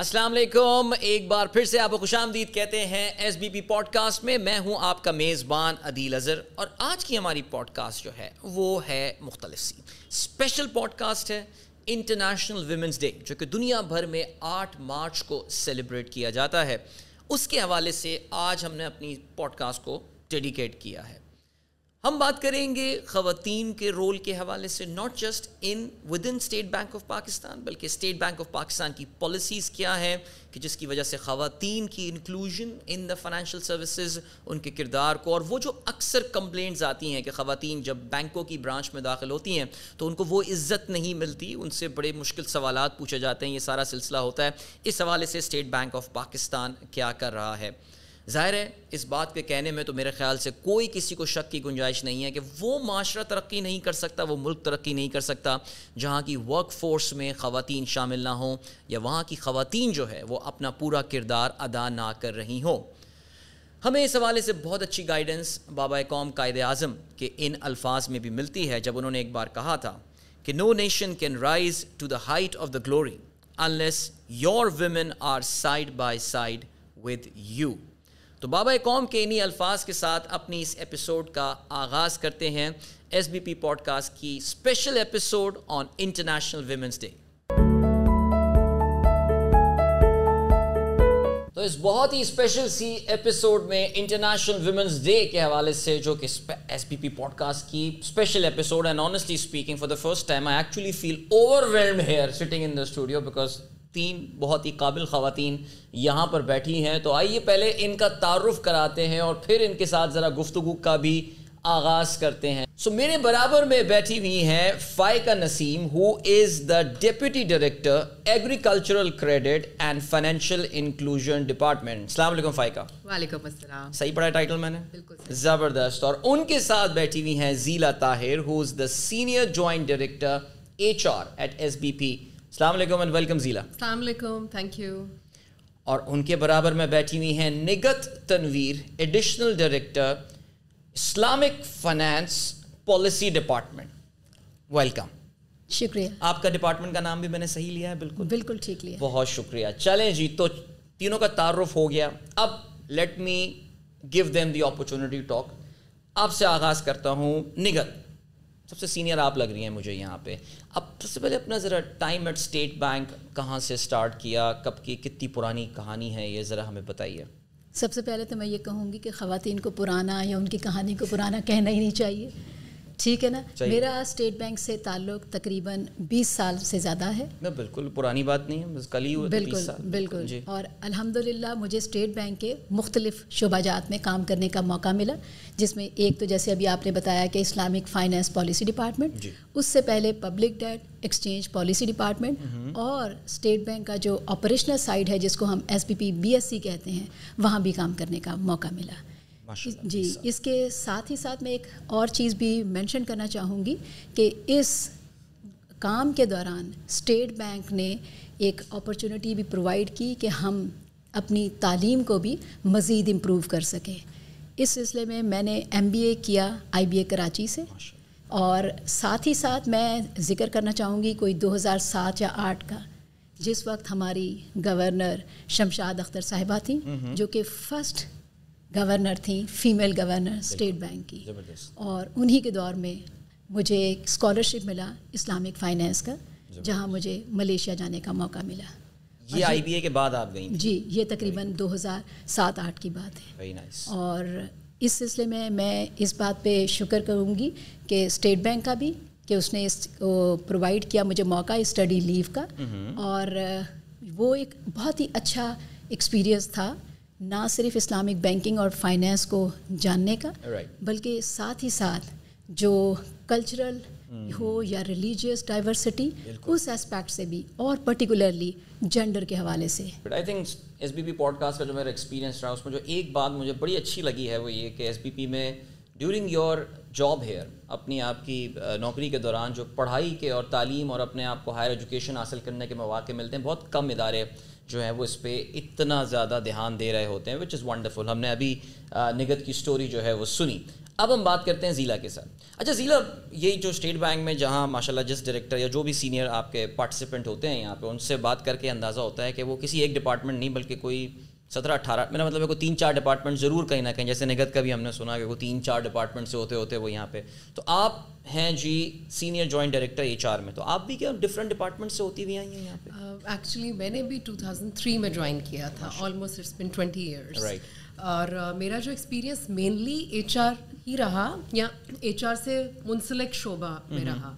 السلام علیکم۔ ایک بار پھر سے آپ کو خوش آمدید کہتے ہیں، S B P podcast میں میں ہوں آپ کا میزبان عدیل اظہر۔ اور آج کی ہماری پوڈ کاسٹ جو ہے، وہ ہے مختلف سی۔ اسپیشل پوڈ کاسٹ ہے انٹرنیشنل ویمنس ڈے جو کہ دنیا بھر میں آٹھ مارچ کو سیلیبریٹ کیا جاتا ہے۔ اس کے حوالے سے آج ہم نے اپنی پوڈ کاسٹ کو ڈیڈیکیٹ کیا ہے۔ ہم بات کریں گے خواتین کے رول کے حوالے سے not just in with in State Bank of Pakistan بلکہ اسٹیٹ بینک آف پاکستان کی پالیسیز کیا ہیں، کہ جس کی وجہ سے خواتین کی inclusion in the financial services ان کے کردار کو، اور وہ جو اکثر کمپلینٹس آتی ہیں کہ خواتین جب بینکوں کی برانچ میں داخل ہوتی ہیں، تو ان کو وہ عزت نہیں ملتی، ان سے بڑے مشکل سوالات پوچھے جاتے ہیں، یہ سارا سلسلہ ہوتا ہے۔ اس حوالے سے اسٹیٹ بینک آف پاکستان کیا کر رہا ہے؟ ظاہر ہے، اس بات کے کہنے میں تو میرے خیال سے کوئی کسی کو شک کی گنجائش نہیں ہے کہ وہ معاشرہ ترقی نہیں کر سکتا، وہ ملک ترقی نہیں کر سکتا، جہاں کی ورک فورس میں خواتین شامل نہ ہوں یا وہاں کی خواتین جو ہے وہ اپنا پورا کردار ادا نہ کر رہی ہوں۔ ہمیں اس حوالے سے بہت اچھی گائیڈنس بابا قوم قائد اعظم کے ان الفاظ میں بھی ملتی ہے، جب انہوں نے ایک بار کہا تھا کہ no nation can rise to the height of the glory unless your women are side by side with you تو بابا قوم کے انہی الفاظ کے ساتھ اپنی اس ایپیسوڈ کا آغاز کرتے ہیں S B P podcast کی special episode on international women's day تو اس بہت ہی اسپیشل سی ایپیسوڈ میں انٹرنیشنل ویمنس ڈے کے حوالے سے جو کہ S B P podcast کی special episode and honestly speaking for the first time I actually feel overwhelmed here sitting in the studio because تین بہت ہی قابل خواتین یہاں پر بیٹھی ہیں۔ تو آئیے پہلے ان کا تعارف کراتے ہیں اور پھر ان کے ساتھ ذرا گفتگو کا بھی آغاز کرتے ہیں۔ سو so, میرے برابر میں بیٹھی ہوئی ہیں Faiqa Naseem who is the deputy director agricultural credit and financial inclusion department السلام علیکم فائقہ۔ وعلیکم السلام۔ صحیح پڑھا ٹائٹل میں نے؟ زبردست۔ اور ان کے ساتھ بیٹھی ہوئی ہیں Zila Tahir who is the senior joint director H R at S B P السلام علیکم اینڈ ویلکم ضیلا السلام علیکم تھینک یو اور ان کے برابر میں بیٹھی ہوئی ہیں Nighat Tanveer additional director Islamic finance policy department welcome شکریہ۔ آپ کا ڈپارٹمنٹ کا نام بھی میں نے صحیح لیا ہے بالکل۔ بالکل ٹھیک لیا۔ بہت شکریہ۔ چلیں جی تو تینوں کا تعارف ہو گیا۔ اب let me give them the opportunity talk آپ سے آغاز کرتا ہوں نگت۔ سب سے سینئر آپ لگ رہی ہیں مجھے یہاں پہ۔ اب سب سے پہلے اپنا ذرا ٹائم ایٹ اسٹیٹ بینک کہاں سے اسٹارٹ کیا، کب کی کتنی پرانی کہانی ہے، یہ ذرا ہمیں بتائیے۔ سب سے پہلے تو میں یہ کہوں گی کہ خواتین کو پرانا یا ان کی کہانی کو پرانا کہنا ہی نہیں چاہیے۔ ٹھیک ہے نا؟ میرا اسٹیٹ بینک سے تعلق تقریباً بیس سال سے زیادہ ہے۔ بالکل پرانی بات نہیں ہے بس کل ہی بالکل بالکل جی۔ اور الحمد للہ مجھے اسٹیٹ بینک کے مختلف شعبہ جات میں کام کرنے کا موقع ملا جس میں ایک تو جیسے ابھی آپ نے بتایا کہ اسلامک فائنینس پالیسی ڈپارٹمنٹ اس سے پہلے public debt exchange policy department اور اسٹیٹ بینک کا جو آپریشنل سائڈ ہے جس کو ہم S P P B S C کہتے ہیں وہاں بھی کام کرنے کا موقع ملا۔ جی اس کے ساتھ ہی ساتھ میں ایک اور چیز بھی مینشن کرنا چاہوں گی کہ اس کام کے دوران اسٹیٹ بینک نے ایک اپرچونیٹی بھی پرووائڈ کی کہ ہم اپنی تعلیم کو بھی مزید امپروو کر سکیں۔ اس سلسلے میں میں نے ایم بی اے کیا آئی بی اے کراچی سے۔ اور ساتھ ہی ساتھ میں ذکر کرنا چاہوں گی کوئی دو ہزار سات یا آٹھ کا جس وقت ہماری گورنر شمشاد اختر صاحبہ تھیں جو کہ فرسٹ گورنر تھیں فیمیل گورنر اسٹیٹ بینک کی اور انہی کے دور میں مجھے ایک اسکالرشپ ملا اسلامک فائنینس کا جہاں مجھے ملیشیا جانے کا موقع ملا یہ آئی بی اے کے بعد آپ گئیں جی یہ تقریباً دو ہزار سات آٹھ کی بات ہے اور اس سلسلے میں میں اس بات پہ شکر کروں گی کہ اسٹیٹ بینک کا بھی کہ اس نے اس کو پرووائڈ کیا مجھے موقع اسٹڈی لیو کا اور وہ ایک بہت ہی اچھا ایکسپیرئنس تھا نہ صرف اسلامک بینکنگ اور فائنینس کو جاننے کا بلکہ ساتھ ہی ساتھ جو کلچرل hmm. ہو یا ریلیجیس ڈائیورسٹی اس اسپیکٹ سے بھی اور پرٹیکولرلی جینڈر کے حوالے سے۔ I think S B P podcast کا جو میرا ایکسپیرینس رہا اس میں جو ایک بات مجھے بڑی اچھی لگی ہے وہ یہ کہ ایس بی پی میں ڈیورنگ یور جاب ہیئر اپنی آپ کی نوکری کے دوران جو پڑھائی کے اور تعلیم اور اپنے آپ کو ہائر ایجوکیشن حاصل کرنے کے مواقع ملتے ہیں بہت کم ادارے جو ہیں وہ اس پہ اتنا زیادہ دھیان دے رہے ہوتے ہیں وچ از ونڈرفل ہم نے ابھی نگت کی اسٹوری جو ہے وہ سنی۔ اب ہم بات کرتے ہیں ضلع کے ساتھ۔ اچھا ضلع یہی جو اسٹیٹ بینک میں جہاں ماشاء اللہ جس ڈائریکٹر یا جو بھی سینئر آپ کے پارٹیسپینٹ ہوتے ہیں یہاں پہ، ان سے بات کر کے اندازہ ہوتا ہے کہ وہ کسی ایک ڈپارٹمنٹ نہیں، بلکہ کوئی سترہ اٹھارہ۔ میرا مطلب ہے کوئی تین چار ڈپارٹمنٹ ضرور کہیں نہ کہیں جیسے نگت کا بھی ہم نے سنا کہ وہ تین چار ڈپارٹمنٹ سے ہوتے ہوتے وہ یہاں پہ۔ تو آپ ہیں جی senior joint director H R میں تو آپ بھی کیا ڈفرینٹ ڈپارٹمنٹ سے ہوتی ہوئی آئی ہیں یہاں پہ؟ ایکچولی میں نے بھی ٹو تھاؤزنڈ تھری میں جوائن کیا تھا almost it's been twenty years اور میرا جو ایکسپیرینس مینلی ایچ آر ہی رہا یا ایچ آر سے منسلک شعبہ میں رہا۔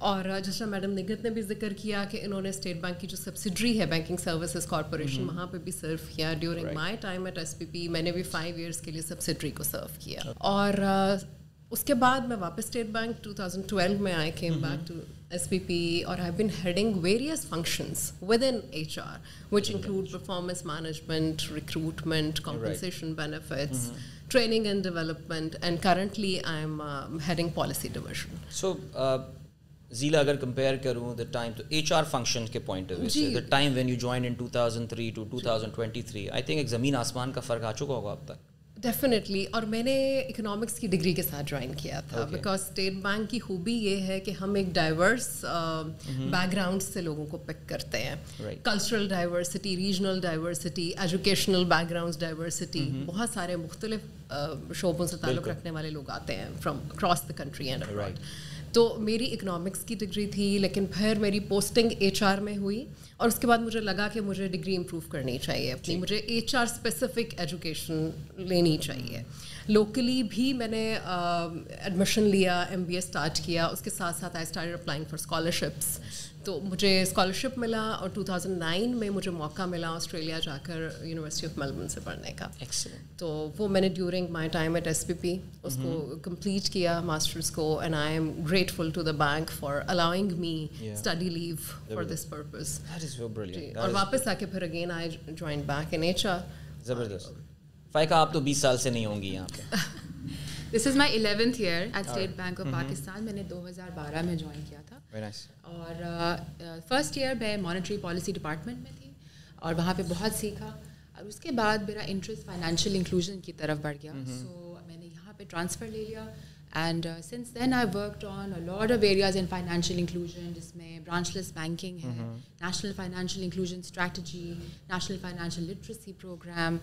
اور جس طرح میڈم نگت نے بھی ذکر کیا کہ انہوں نے اسٹیٹ بینک کی جو سبسڈری ہے بینکنگ سروسز کارپوریشن وہاں پہ بھی سرو کیا during my time at S P P میں نے بھی فائیو ایئرس کے لیے سبسڈری کو سرو کیا۔ اور اس کے بعد میں واپس state bank two thousand twelve میں I came back to S P P اور I been heading various functions within H R which include performance management recruitment compensation benefits training and development and currently I am heading policy division so ضلع اگر compare کروں the time تو H R function کے point of view سے the time when you join in two thousand three to two thousand twenty three I think ایک زمین آسمان کا فرق آ چکا ہوگا اب تک۔ ڈیفینیٹلی اور میں نے اکنامکس کی ڈگری کے ساتھ جوائن کیا تھا بیکاز اسٹیٹ بینک کی خوبی یہ ہے کہ ہم ایک ڈائیورس بیک گراؤنڈ سے لوگوں کو پک کرتے ہیں۔ Cultural diversity regional diversity educational background diversity بہت سارے مختلف شعبوں سے تعلق رکھنے والے لوگ آتے ہیں from across the country and تو میری اکنامکس کی ڈگری تھی لیکن پھر میری پوسٹنگ ایچ آر میں ہوئی اور اس کے بعد مجھے لگا کہ مجھے ڈگری امپروو کرنی چاہیے اپنی جی۔ مجھے ایچ آر اسپیسیفک ایجوکیشن لینی چاہیے۔ لوکلی بھی میں نے ایڈمیشن لیا ایم بی اے اسٹارٹ کیا اس کے ساتھ ساتھ I start applying for scholarships تو مجھے اسکالرشپ ملا اور ٹو تھاؤزنڈ نائن میں مجھے موقع ملا آسٹریلیا جا کر یونیورسٹی آف میلبرن سے پڑھنے کا۔ تو وہ میں نے during my time at S P P اس کو کمپلیٹ کیا ماسٹرس کو and I am grateful to the bank for allowing me study leave for this purpose اور واپس آ کے پھر again I join back in H R زبردست۔ فائقہ آپ تو بیس سال سے نہیں ہوں گی یہاں پہ۔ This is my eleventh year at state bank of Pakistan میں نے دو ہزار بارہ میں جوائن کیا تھا اور فرسٹ ایئر میں مانیٹری پالیسی ڈپارٹمنٹ میں تھی اور وہاں پہ بہت سیکھا اور اس کے بعد میرا انٹرسٹ فائنینشیل انکلوژن کی طرف بڑھ گیا سو میں نے یہاں پہ ٹرانسفر لے لیا and since then I worked on lot of areas in financial inclusion جس میں برانچ لیس بینکنگ ہے national financial inclusion strategy national financial literacy program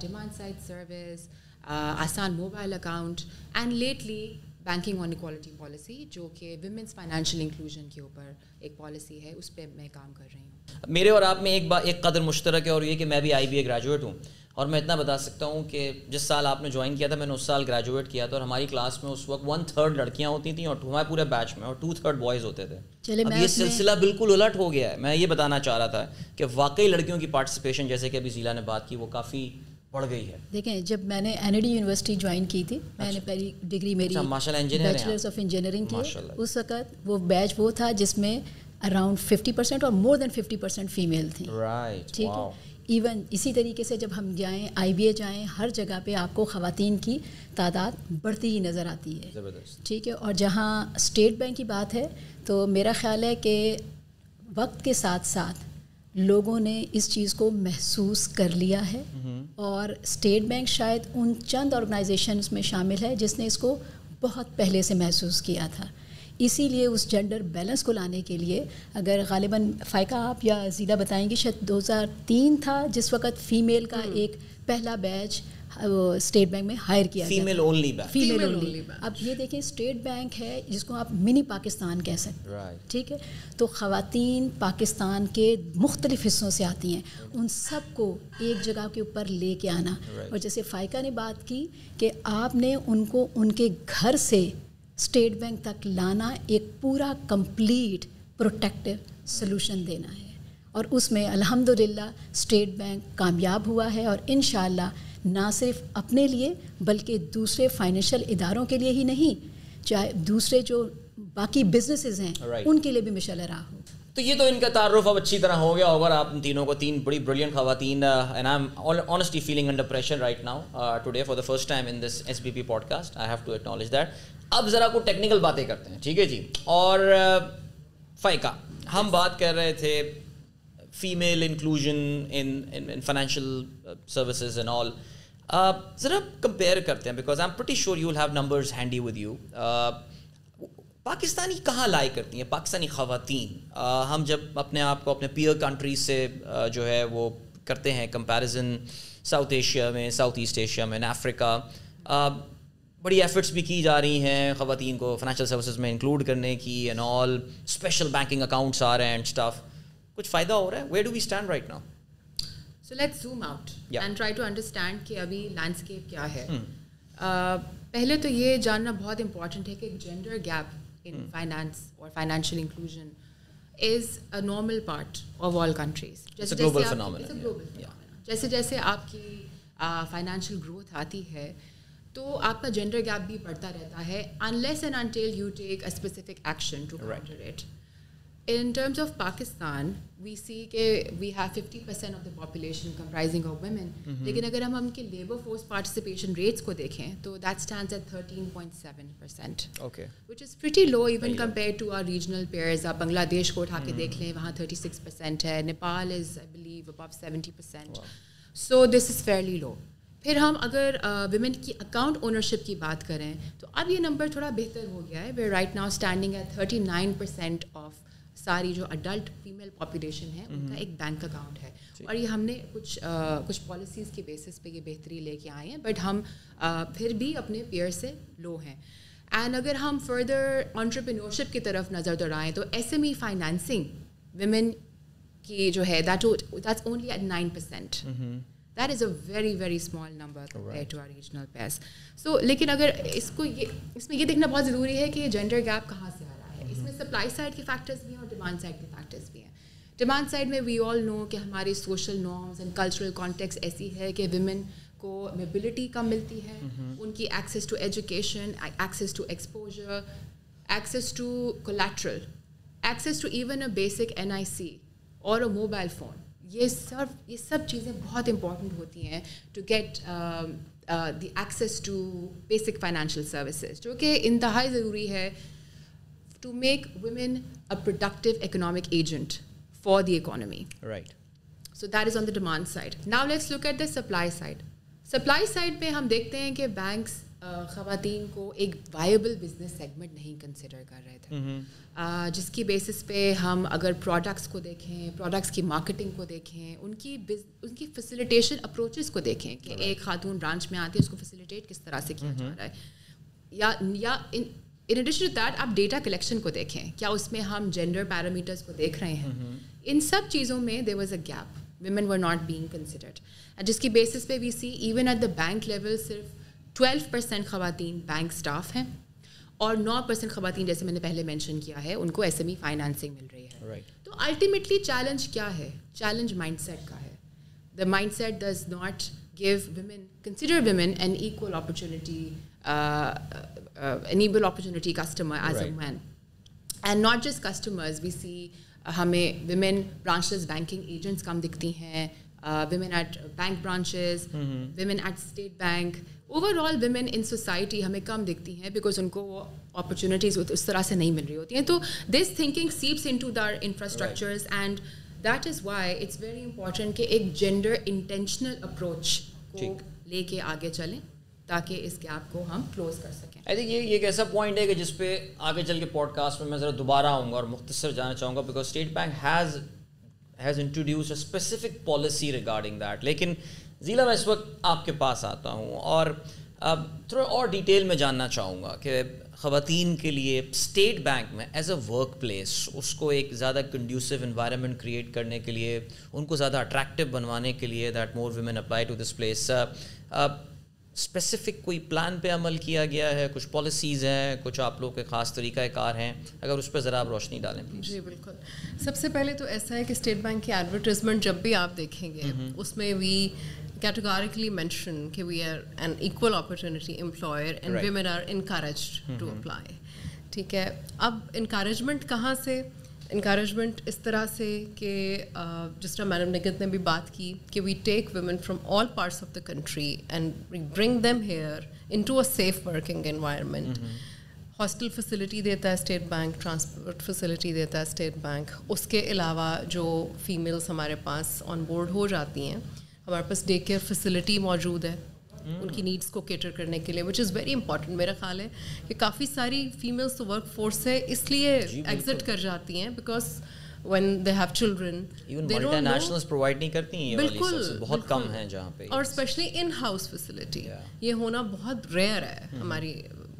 demand side service Asaan mobile account and lately banking on equality policy جو کہ women's financial inclusion کے اوپر ایک policy ہے اس پہ میں کام کر رہی ہوں۔ میرے اور آپ میں ایک بات ایک قدر مشترک ہے اور یہ کہ میں بھی آئی بی اے گریجویٹ ہوں اور میں اتنا بتا سکتا ہوں کہ جس سال آپ نے جوائن کیا تھا میں نے اس سال گریجویٹ کیا تھا اور ہماری کلاس میں اس وقت ون تھرڈ لڑکیاں ہوتی تھیں اور ہمارے پورے بیچ میں اور ٹو تھرڈ بوائز ہوتے تھے۔ اب یہ سلسلہ بالکل الٹ ہو گیا ہے۔ میں یہ بتانا چاہ رہا تھا کہ واقعی لڑکیوں کی پارٹیسپیشن جیسے کہ ابھی ضلع نے بات کی وہ کافی بڑھ گئی ہے۔ دیکھیں جب میں نے این ڈی یونیورسٹی جوائن کی تھی میں نے پہلی ڈگری میری بیچلرس آف انجینئرنگ کی اس وقت وہ بیچ وہ تھا جس میں اراؤنڈ ففٹی پرسینٹ اور more than fifty percent female تھیں۔ ٹھیک ہے؟ ایون اسی طریقے سے جب ہم جائیں آئی بی اے جائیں ہر جگہ پہ آپ کو خواتین کی تعداد بڑھتی ہی نظر آتی ہے۔ ٹھیک ہے؟ اور جہاں اسٹیٹ بینک کی بات ہے تو میرا خیال ہے کہ وقت کے ساتھ ساتھ لوگوں نے اس چیز کو محسوس کر لیا ہے اور اسٹیٹ بینک شاید ان چند آرگنائزیشنس میں شامل ہے جس نے اس کو بہت پہلے سے محسوس کیا تھا۔ اسی لیے اس جینڈر بیلنس کو لانے کے لیے اگر غالباً فائقہ آپ یا زیدہ بتائیں گے شاید دو ہزار تین تھا جس وقت فیمیل کا ایک پہلا بیچ اسٹیٹ بینک میں ہائر کیا فیمیل اونلی فیمیل اونلی اب یہ دیکھیں اسٹیٹ بینک ہے جس کو آپ منی پاکستان کہہ سکتے ہیں۔ ٹھیک ہے؟ تو خواتین پاکستان کے مختلف حصوں سے آتی ہیں۔ ان سب کو ایک جگہ کے اوپر لے کے آنا۔ اور جیسے فائقہ نے بات کی کہ آپ نے ان کو ان کے گھر سے اسٹیٹ بینک تک لانا ایک پورا کمپلیٹ پروٹیکٹیو سلوشن دینا ہے۔ اور اس میں الحمد للہ اسٹیٹ بینک کامیاب ہوا ہے اور ان شاء اللہ نہ صرف اپنے لیے بلکہ دوسرے فائنینشیل اداروں کے لیے ہی نہیں چاہے دوسرے جو باقی بزنسز ہیں ان کے لیے بھی مشل رہا ہو تو یہ تو ان کا تعارف اب اچھی طرح ہو گیا ہوگا آپ ان تینوں کو تین بڑی بریلینٹ خواتین honestly feeling under pressure right now today for the first time in this S B P podcast I have to acknowledge that اب ذرا کو ٹیکنیکل باتیں کرتے ہیں ٹھیک ہے جی؟ اور فائقہ ہم بات کر رہے تھے female inclusion in financial services and all ذرا کمپیئر کرتے ہیں because I am pretty sure you will have numbers handy with you Pakistani کہاں لائی کرتی ہیں پاکستانی خواتین ہم جب اپنے آپ کو اپنے پیئر کنٹریز سے جو ہے وہ کرتے ہیں کمپیریزن ساؤتھ ایشیا میں ساؤتھ ایسٹ ایشیا میں افریقہ بڑی ایفرٹس بھی کی جا رہی ہیں خواتین کو فائنینشیل سروسز میں انکلوڈ کرنے کی and all special banking accounts آ رہے ہیں اینڈ اسٹاف کچھ فائدہ ہو رہا ہے؟ Where do we stand right now so let zoom out and try to understand کہ ابھی لینڈسکیپ کیا ہے۔ پہلے تو یہ جاننا بہت امپورٹنٹ ہے کہ جینڈر گیپ ان فائنانس اور financial inclusion is a normal part of all countries جیسے جیسے آپ کی فائنینشیل گروتھ آتی ہے تو آپ کا جینڈر گیپ بھی بڑھتا رہتا ہے۔ Unless and until you take a specific action to it in terms of Pakistan we see کہ we have fifty percent of the population comprising of women لیکن اگر ہم ہم کے لیبر فورس پارٹیسپیشن ریٹس کو دیکھیں تو that stands at thirteen point seven percent which is pretty low even compare to our regional peers آپ بنگلہ دیش کو اٹھا کے دیکھ لیں وہاں تھرٹی سکس پرسینٹ ہے Nepal is I believe about seventy percent so this is fairly low پھر ہم اگر ویمن کی اکاؤنٹ اونرشپ کی بات کریں تو اب یہ نمبر تھوڑا بہتر ہو گیا ہے we right now standing at thirty nine percent of ساری جو اڈلٹ فیمیل پاپولیشن ہے ان کا ایک بینک اکاؤنٹ ہے۔ اور یہ ہم نے کچھ کچھ پالیسیز کے بیسس پہ یہ بہتری لے کے آئے ہیں بٹ ہم پھر بھی اپنے پیئر سے لو ہیں۔ اینڈ اگر ہم فردر آنٹرپرینورشپ کی طرف نظر دوڑائیں تو S M E financing women کی جو ہے that that's only at nine percent that is a very very small number to our regional peers so لیکن اگر اس کو یہ اس میں یہ دیکھنا بہت ضروری ہے کہ جینڈر گیپ کہاں سے آ رہا ہے۔ اس میں سپلائی سائڈ کے فیکٹرس بھی ہیں ڈیمانڈ سائڈ کے فیکٹرس بھی ہیں۔ ڈیمانڈ سائڈ میں وی آل نو کہ ہماری social norms and cultural contexts ایسی ہے کہ ویمن کو موبلٹی کم ملتی ہے ان کی access to education access to exposure access to collateral access to even a basic N I C اور اے موبائل فون یہ سب یہ سب چیزیں بہت امپورٹنٹ ہوتی ہیں to get the access to basic financial services جو کہ انتہائی ضروری ہے to make women a productive economic agent for the economy right so that is on the demand side now let's look at the supply side supply side پہ ہم دیکھتے ہیں کہ بینکس خواتین کو ایک وائبل بزنس سیگمنٹ نہیں consider کر رہے تھے جس کی بیسس پہ ہم اگر پروڈکٹس کو دیکھیں پروڈکٹس کی مارکیٹنگ کو دیکھیں ان کی ان کی فیسیلیٹیشن اپروچز کو دیکھیں کہ ایک خاتون برانچ میں آتی ہے اس کو فیسیلیٹیٹ کس طرح سے کیا جا رہا ہے یا یا ان ایڈیشن ٹو دیٹ آپ ڈیٹا کلیکشن کو دیکھیں کیا اس میں ہم جینڈر پیرامیٹرس کو دیکھ رہے ہیں ان سب چیزوں میں there was a gap women were not being considered جس کی بیسس پہ we see even at the bank level صرف ٹویلو پرسینٹ خواتین بینک اسٹاف ہیں اور نو پرسینٹ خواتین جیسے میں نے پہلے مینشن کیا ہے ان کو ایس ایم ای فائنانسنگ مل رہی ہے تو الٹیمیٹلی چیلنج کیا ہے چیلنج مائنڈ سیٹ کا ہے the mindset does not give women consider women an equal opportunity enable opportunity customer as a man and not just customers we see ہمیں women branches banking agents کم دکھتی ہیں women at bank branches women at state bank overall women in society ہمیں کم دکھتی ہیں because ان کو وہ اپرچونیٹیز اس طرح سے نہیں مل رہی ہوتی ہیں تو this thinking seeps into the infrastructures and that is why it's very important کہ ایک جینڈر انٹینشنل اپروچ کو لے کے آگے چلیں تاکہ اس گیپ کو ہم کلوز کر سکیں۔ آئی تھنک یہ ایک ایسا پوائنٹ ہے کہ جس پہ آگے چل کے پوڈ کاسٹ میں میں ذرا دوبارہ آؤں گا اور مختصر جانا چاہوں گا because state bank has has introduce a specific policy regarding that لیکن ضلع میں اس وقت آپ کے پاس آتا ہوں اور اب تھوڑا اور ڈیٹیل میں جاننا چاہوں گا کہ خواتین کے لیے اسٹیٹ بینک میں ایز اے ورک پلیس اس کو ایک زیادہ کنڈیوسو انوائرمنٹ کریٹ کرنے کے لیے، ان کو زیادہ اٹریکٹیو بنوانے کے لیے that more women apply to this place specific کوئی پلان پہ عمل کیا گیا ہے کچھ پالیسیز ہیں کچھ آپ لوگ کے خاص طریقہ کار ہیں اگر اس پہ ذرا آپ روشنی ڈالیں پلیز جی بالکل۔ سب سے پہلے تو ایسا ہے کہ اسٹیٹ بینک کی ایڈورٹیزمنٹ جب بھی آپ دیکھیں گے اس میں وی کیٹیگوریکلی مینشن کہ we are an equal opportunity employer and women are encourage to apply ٹھیک ہے۔ اب انکریجمنٹ کہاں سے انکریجمنٹ اس طرح سے کہ جس طرح میڈم نگت نے بھی بات کی کہ we take women from all parts of the country and we bring them here into a safe working environment hostel facility دیتا ہے اسٹیٹ بینک ٹرانسپورٹ فیسلٹی دیتا ہے اسٹیٹ بینک اس کے علاوہ جو فیمیلس ہمارے پاس آن بورڈ ہو جاتی ہیں ہمارے پاس ڈے کیئر فیسلٹی موجود ہے۔ ان کی نیڈس کو کیٹر کرنے کے لیے وچ از ویری امپورٹنٹ میرا خیال ہے کہ کافی ساری فیمیلس ورک فورس ہے اس لیے ایگزٹ کر جاتی ہیں because when they have children بالکل بہت کم ہیں جہاں پہ اور اسپیشلی ان ہاؤس فیسلٹی یہ ہونا بہت ریئر ہے ہماری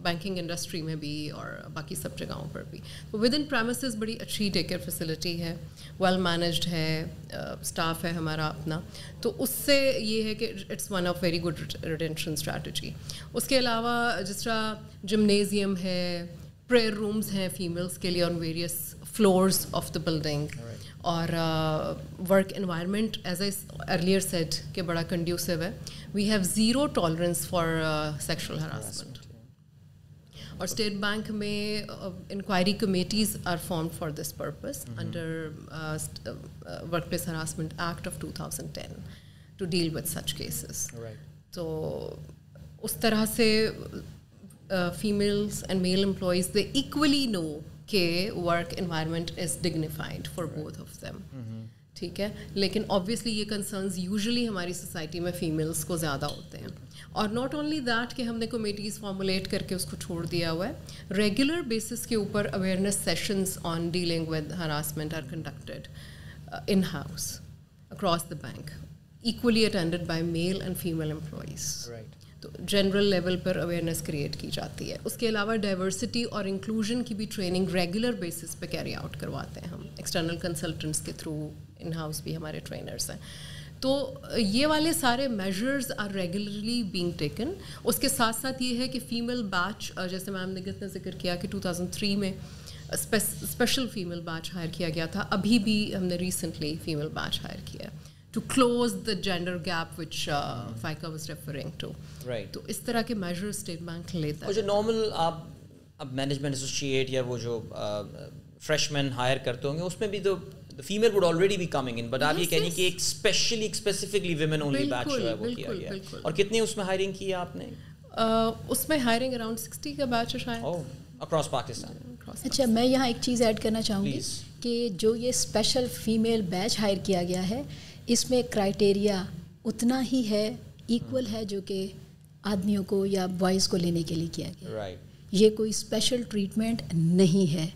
بینکنگ انڈسٹری میں بھی اور باقی سب جگہوں پر بھی۔ تو ود ان پرائمسز بڑی اچھی ٹیک کیئر فیسلٹی ہے ویل مینیجڈ ہے اسٹاف ہے ہمارا اپنا۔ تو اس سے یہ ہے کہ it's one of very good retention strategy اس کے علاوہ جس طرح جمنیزیم ہے پریئر رومز ہیں فیمیلس کے لیے on various floors of the building اور work environment as I earlier said کہ بڑا کنڈیوسو ہے۔ We have zero tolerance for sexual harassment اور اسٹیٹ بینک میں inquiry committees are form for this purpose under workplace harassment act of two thousand ten to deal with such cases تو اس طرح سے females and male employees they equally know کہ work environment is dignified for both of them ٹھیک ہے؟ لیکن obviously یہ concerns usually ہماری سوسائٹی میں فیمیلس کو زیادہ ہوتے ہیں۔ اور ناٹ اونلی دیٹ کہ ہم نے کمیٹیز فارمولیٹ کر کے اس کو چھوڑ دیا ہوا ہے ریگولر بیسس کے اوپر awareness sessions on dealing with harassment are conducted in house across the bank equally attended by male and female employees تو جنرل لیول پر اویئرنیس کریٹ کی جاتی ہے۔ اس کے علاوہ ڈائیورسٹی اور انکلوژن کی بھی ٹریننگ ریگولر بیسس پہ کیری آؤٹ کرواتے ہیں ہم۔ ایکسٹرنل کنسلٹنٹس کے تھرو ان ہاؤس بھی ہمارے ٹرینرس ہیں۔ تو یہ والے سارے measures are regularly being taken اس کے ساتھ ساتھ یہ ہے کہ فیمیل بیچ جیسے میم نے کتنا ذکر کیا کہ ٹو تھاؤزنڈ تھری میں اسپیشل فیمیل بیچ ہائر کیا گیا تھا ابھی بھی ہم نے ریسنٹلی فیمیل بیچ ہائر کیا to close the gender gap which Faiqa was referring to تو اس طرح کے میجر اسٹیٹ بینک لیتا ہے. جو نارمل آپ اب مینجمنٹ ایسوسیٹ یا وہ جو فریش مین ہائر کرتے ہوں گے اس میں بھی تو فیمیل وڈ آلریڈی بھی کمنگ ان بٹ آپ یہ کہیں کہ ایک especially specifically women only batch جو ہے وہ کیا گیا۔ اور کتنی اس میں ہائرنگ کی آپ نے؟ اس میں ہائرنگ اراؤنڈ سکسٹی کا بیچ ہے شاید۔ اکراس پاکستان اچھا میں یہاں ایک چیز ایڈ کرنا چاہوں گی کہ جو یہ اسپیشل فیمیل بیچ ہائر کیا گیا ہے اس میں کرائٹیریا اتنا ہی ہے ایکول ہے جو کہ آدمیوں کو یا بوائز کو لینے کے لیے کیا گیا۔ یہ کوئی اسپیشل ٹریٹمنٹ نہیں ہے۔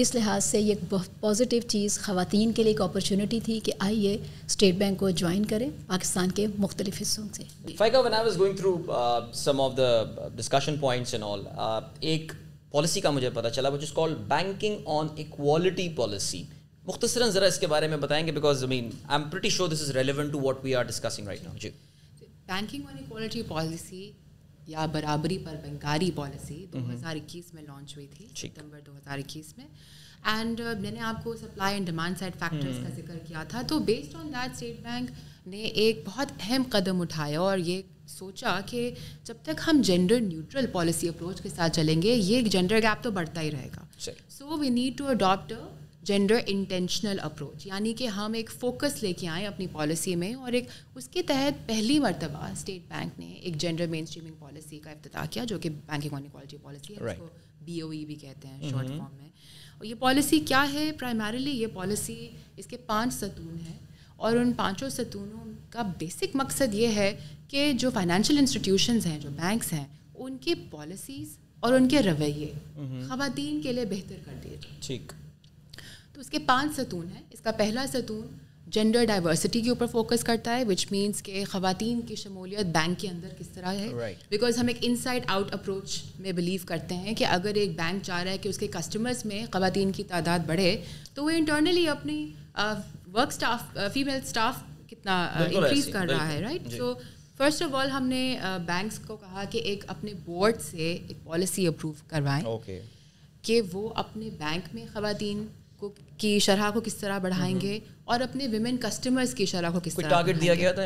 اس لحاظ سے یہ ایک بہت پازیٹیو چیز خواتین کے لیے ایک اپرچونیٹی تھی کہ آئیے اسٹیٹ بینک کو جوائن کریں پاکستان کے مختلف حصوں سے۔ ایک پالیسی کا مجھے پتا چلا which is call banking on equality policy مختصراً ذرا اس کے بارے میں بتائیں گے because I mean I am pretty sure this is relevant to what we are discussing right now G. Banking on equality policy یا برابری پر بنکاری پالیسی دو ہزار اکیس میں لانچ ہوئی تھی ستمبر دو ہزار اکیس میں. اینڈ میں نے آپ کو supply and demand side factors کا ذکر کیا تھا تو based on that State Bank نے ایک بہت اہم قدم اٹھایا اور یہ سوچا کہ جب تک ہم جینڈر نیوٹرل پالیسی اپروچ کے ساتھ چلیں گے یہ جینڈر گیپ تو بڑھتا ہی رہے گا. So we need to adapt gender intentional approach یعنی کہ ہم ایک فوکس لے کے آئیں اپنی پالیسی میں اور ایک اس کے تحت پہلی مرتبہ اسٹیٹ بینک نے ایک جینڈر مین اسٹریمنگ پالیسی کا افتتاح کیا جو کہ بینکنگ آن اکوالٹی پالیسی ہے اس کو بی او ای بھی کہتے ہیں شارٹ فارم میں۔ اور یہ پالیسی کیا ہے؟ پرائمریلی یہ پالیسی اس کے پانچ ستون ہیں اور ان پانچوں ستونوں کا بیسک مقصد یہ ہے کہ جو فائنینشیل انسٹیٹیوشنز ہیں جو بینکس ہیں ان کی پالیسیز اور ان کے رویے خواتین کے لیے بہتر کر دیے ٹھیک۔ تو اس کے پانچ ستون ہیں۔ اس کا پہلا ستون جینڈر ڈائیورسٹی کے اوپر فوکس کرتا ہے وچ مینس کہ خواتین کی شمولیت بینک کے اندر کس طرح ہے۔ بیکاز ہم ایک ان سائڈ آؤٹ اپروچ میں بلیو کرتے ہیں کہ اگر ایک بینک چاہ رہا ہے کہ اس کے کسٹمرس میں خواتین کی تعداد بڑھے تو وہ انٹرنلی اپنی ورک اسٹاف فیمیل اسٹاف کتنا انکریز کر رہا ہے right so first of all ہم نے بینکس کو کہا کہ ایک اپنے بورڈ سے ایک پالیسی اپروو کروائیں۔ کہ وہ اپنے بینک میں خواتین کو کی شرح کو کس طرح بڑھائیں گے اور اپنے ویمن کسٹمرس کی شرح کو کس طرح ٹارگیٹ دیا گیا تھا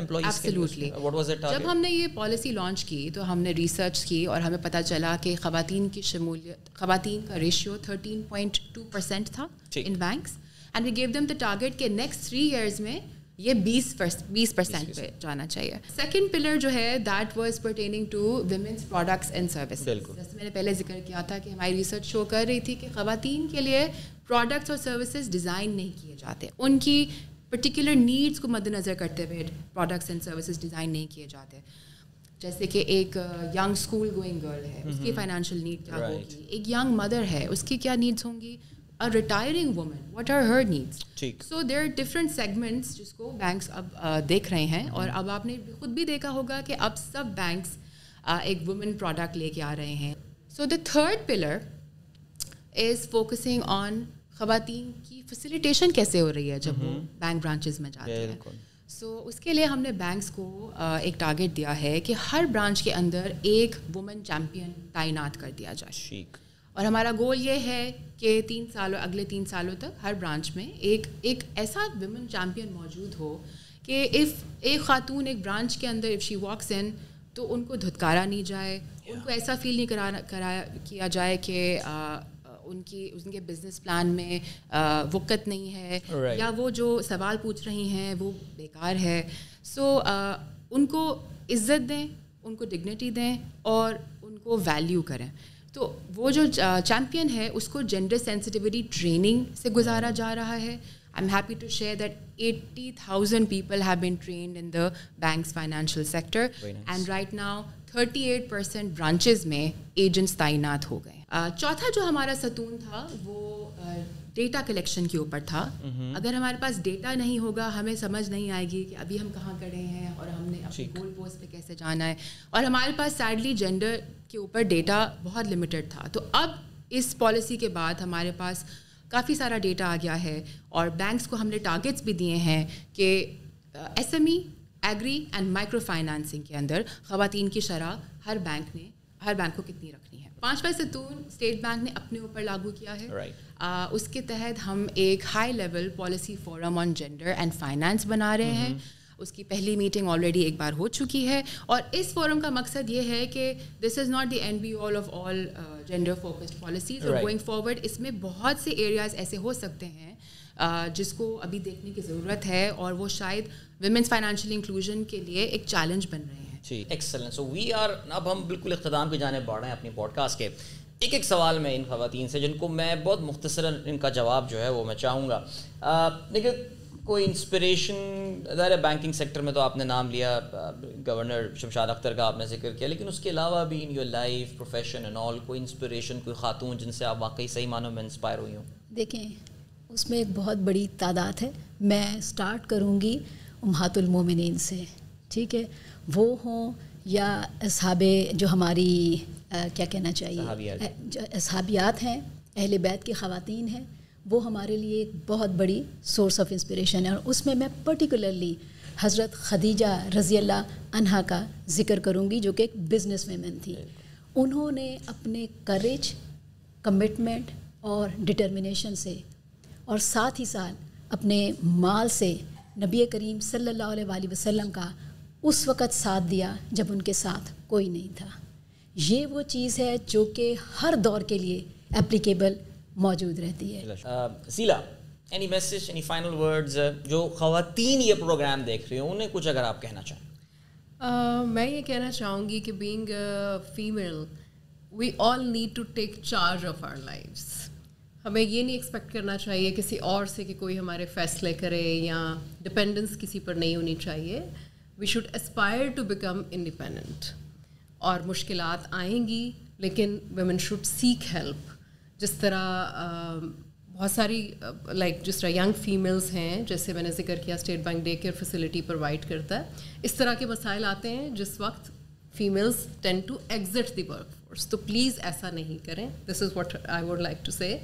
جب ہم نے یہ پالیسی لانچ کی تو ہم نے ریسرچ کی اور ہمیں پتہ چلا کہ خواتین کی شمولیت خواتین کا ratio thirteen point two percent تھا in banks and we gave them the target کہ نیکسٹ تھری ایئرز میں یہ بیس بیس پرسینٹ پہ جانا چاہیے۔ سیکنڈ پلر جو ہے that was pertaining to women's products and service جیسے میں نے پہلے ذکر کیا تھا کہ ہماری ریسرچ شو کر رہی تھی کہ خواتین کے لیے پروڈکٹس اور سروسز ڈیزائن نہیں کیے جاتے۔ ان کی پرٹیکولر نیڈس کو مد نظر کرتے ہوئے پروڈکٹس اینڈ سروسز ڈیزائن نہیں کیے جاتے۔ جیسے کہ ایک ینگ اسکول گوئنگ گرل ہے اس کی فائنینشیل نیڈ کیا ہوگی؟ ایک ینگ مدر ہے اس کی کیا نیڈس ہوں گی؟ Retiring woman what are her needs so there are different segments جس کو بینکس اب دیکھ رہے ہیں اور اب آپ نے خود بھی دیکھا ہوگا کہ اب سب بینکس ایک وومن پروڈکٹ لے کے آ رہے ہیں۔ So the third pillar is focusing on خواتین کی فیسیلیٹیشن کیسے ہو رہی ہے جب وہ بینک برانچز میں جاتے ہیں۔ سو اس کے لیے ہم نے بینکس کو ایک ٹارگیٹ دیا ہے کہ ہر برانچ کے اندر ایک وومن چیمپئن تعینات کر دیا جائے۔ اور ہمارا گول یہ ہے کہ تین سالوں اگلے تین سالوں تک ہر برانچ میں ایک ایک ایسا ویمن چیمپئن موجود ہو کہ اف ایک خاتون ایک برانچ کے اندر اف شی واکس ان تو ان کو دھتکارا نہیں جائے ان کو ایسا فیل نہیں کرانا کرایا کیا جائے کہ ان کی ان کے بزنس پلان میں وقت نہیں ہے یا وہ جو سوال پوچھ رہی ہیں وہ بیکار ہے۔ سو ان کو عزت دیں ان کو ڈگنیٹی دیں اور ان کو ویلیو کریں۔ تو وہ جو چیمپئن ہے اس کو جینڈر سینسٹیوٹی ٹریننگ سے گزارا جا رہا ہے۔ I am happy to share that eighty thousand people have been trained in the banks financial sector and right now thirty eight percent branches میں ایجنٹس تعینات ہو گئے۔ چوتھا جو ہمارا ستون تھا وہ ڈیٹا کلیکشن کے اوپر تھا۔ اگر ہمارے پاس ڈیٹا نہیں ہوگا ہمیں سمجھ نہیں آئے گی کہ ابھی ہم کہاں کھڑے ہیں اور ہم نے اپنی گول پوسٹ پہ کیسے جانا ہے۔ اور ہمارے پاس سیڈلی جینڈر کے اوپر ڈیٹا بہت لمیٹڈ تھا۔ تو اب اس پالیسی کے بعد ہمارے پاس کافی سارا ڈیٹا آ گیا ہے اور بینکس کو ہم نے ٹارگیٹس بھی دیے ہیں کہ S M E agri and microfinancing کے اندر خواتین کی شرح ہر بینک نے ہر بینک کو کتنی رکھنی ہے۔ پانچواں ستون اسٹیٹ بینک نے اپنے اوپر لاگو کیا ہے۔ اس کے تحت ہم ایک high level policy forum on gender and finance بنا رہے ہیں۔ اس کی پہلی میٹنگ آلریڈی ایک بار ہو چکی ہے اور اس فورم کا مقصد یہ ہے کہ this is not the end be all of all gender focused policies اور گوئنگ فارورڈ اس میں بہت سے ایریاز ایسے ہو سکتے ہیں جس کو ابھی دیکھنے کی ضرورت ہے اور وہ شاید ویمنس فائنینشیل انکلوژن کے لیے ایک چیلنج بن رہے ہیں جی ایکسلنس سو وی آر اب ہم بالکل اختتام کی جانے بڑھ رہے ہیں اپنی پوڈ کاسٹ کے ایک ایک سوال میں ان خواتین سے جن کو میں بہت مختصر ان کا جواب جو ہے وہ میں چاہوں گا لیکن کوئی انسپریشن؟ ظاہر بینکنگ سیکٹر میں تو آپ نے نام لیا گورنر شمشاد اختر کا آپ نے ذکر کیا لیکن اس کے علاوہ بھی in your life profession and all کوئی انسپریشن کوئی خاتون جن سے آپ واقعی صحیح معنوں میں انسپائر ہوئی ہوں؟ دیکھیں اس میں ایک بہت بڑی تعداد ہے۔ میں اسٹارٹ کروں گی امہات المومنین سے ٹھیک ہے؟ وہ ہوں یا اصحاب جو ہماری کیا کہنا چاہیے؟ اصحابیات ہیں اہل بیت کی خواتین ہیں وہ ہمارے لیے ایک بہت بڑی سورس آف انسپریشن ہے اور اس میں میں پرٹیکولرلی حضرت خدیجہ رضی اللہ عنہا کا ذکر کروں گی جو کہ ایک بزنس ویمن تھی۔ انہوں نے اپنے کریج کمٹمنٹ اور ڈٹرمنیشن سے اور ساتھ ہی ساتھ اپنے مال سے نبی کریم صلی اللہ علیہ وآلہ وسلم کا اس وقت ساتھ دیا جب ان کے ساتھ کوئی نہیں تھا۔ یہ وہ چیز ہے جو کہ ہر دور کے لیے اپلیکیبل موجود رہتی ہے۔ سیلا any message any final words جو خواتین یہ پروگرام دیکھ رہی ہوں انہیں کچھ اگر آپ کہنا چاہیں۔ میں یہ کہنا چاہوں گی کہ being female we all need to take charge of our lives ہمیں یہ نہیں ایکسپیکٹ کرنا چاہیے کسی اور سے کہ کوئی ہمارے فیصلے کرے یا ڈپینڈنس کسی پر نہیں ہونی چاہیے۔ We should aspire to become independent اور مشکلات آئیں گی لیکن ویمن شوڈ سیک ہیلپ جس طرح بہت ساری لائک جس طرح ینگ فیمیلس ہیں، جیسے میں نے ذکر کیا State Bank day care facility provide کرتا ہے، اس طرح کے مسائل آتے ہیں جس وقت females tend to exit the workforce تو پلیز ایسا نہیں کریں۔ This is what I would like to say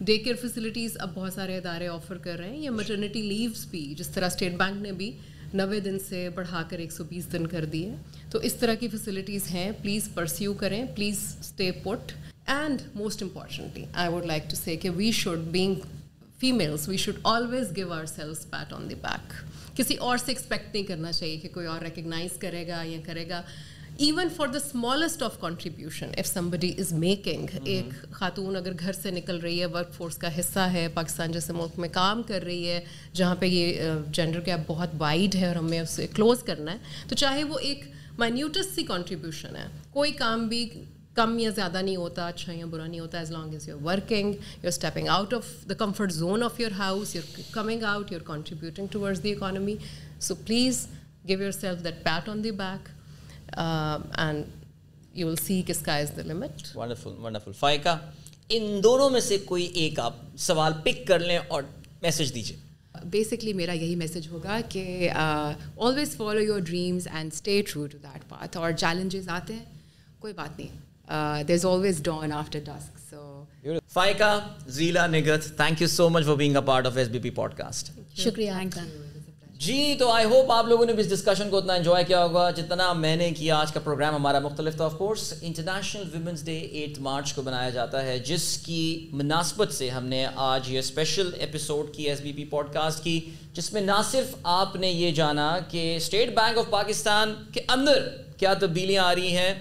day care facilities اب بہت سارے ادارے آفر کر رہے ہیں۔ یا میٹرنیٹی لیوس بھی جس طرح اسٹیٹ بینک نے بھی نوے دن سے بڑھا کر ایک سو بیس دن کر دیے۔ تو اس طرح کی فیسلٹیز ہیں۔ پلیز پرسیو کریں۔ Please stay put and most importantly I would like to say کہ we should being females we should always give ourselves pat on the back کسی اور سے ایکسپیکٹ نہیں کرنا چاہیے کہ کوئی اور ریکگنائز کرے گا یا کرے گا even for the smallest of contribution if somebody is making ایک خاتون اگر گھر سے نکل رہی ہے ورک فورس کا حصہ ہے پاکستان جیسے ملک میں کام کر رہی ہے جہاں پہ یہ جینڈر گیپ بہت وائڈ ہے اور ہمیں اسے کلوز کرنا ہے تو چاہے وہ ایک مائنیوٹس سی کنٹریبیوشن ہے کوئی کام بھی کم یا زیادہ نہیں ہوتا اچھا یا برا نہیں ہوتا as long as you working you stepping out of the comfort zone of your house you're coming out you're contributing towards the economy so please give yourself that pat on the back and you will see کس کا is the limit wonderful wonderful Faiqa ان دونوں میں سے کوئی ایک آپ سوال پک کر لیں اور میسج دیجیے بیسکلی میرا یہی میسج ہوگا کہ always follow your dreams and stay true to that path اور چیلنجز آتے ہیں کوئی بات نہیں there is always dawn after dusk so Faiqa Zila Nighat thank you so much for being a part of S B P podcast شکریہ جی تو I hope آپ لوگوں نے بھی اس ڈسکشن کو اتنا انجوائے کیا ہوگا جتنا میں نے کیا آج کا پروگرام ہمارا مختلف تھا of course international women's day eight March کو بنایا جاتا ہے جس کی مناسبت سے ہم نے آج یہ اسپیشل ایپیسوڈ کی S B P podcast کی جس میں نہ صرف آپ نے یہ جانا کہ اسٹیٹ بینک آف پاکستان کے اندر کیا تبدیلیاں آ رہی ہیں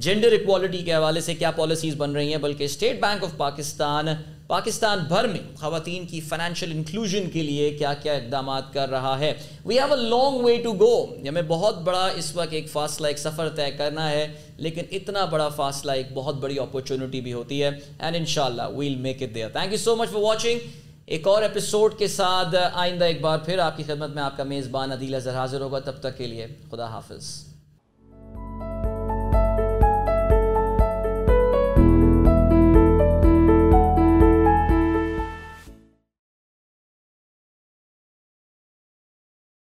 جینڈر اکوالٹی کے حوالے سے کیا پالیسیز بن رہی ہیں؟ بلکہ State Bank of Pakistan Pakistan بھر میں خواتین کی فائنینشیل انکلوژن کے لیے کیا کیا اقدامات کر رہا ہے؟ We have a long way to go ہمیں بہت بڑا اس وقت ایک فاصلہ، ایک سفر طے کرنا ہے، لیکن اتنا بڑا فاصلہ، ایک بہت بڑی اپرچونیٹی بھی ہوتی ہے۔ اینڈ ان شاء اللہ we'll make it there thank you so much for watching ایک اور ایپیسوڈ کے ساتھ آئندہ ایک بار پھر آپ کی خدمت میں آپ کا میزبان عدیل اظہر حاضر ہوگا۔ تب تک کے لیے خدا حافظ۔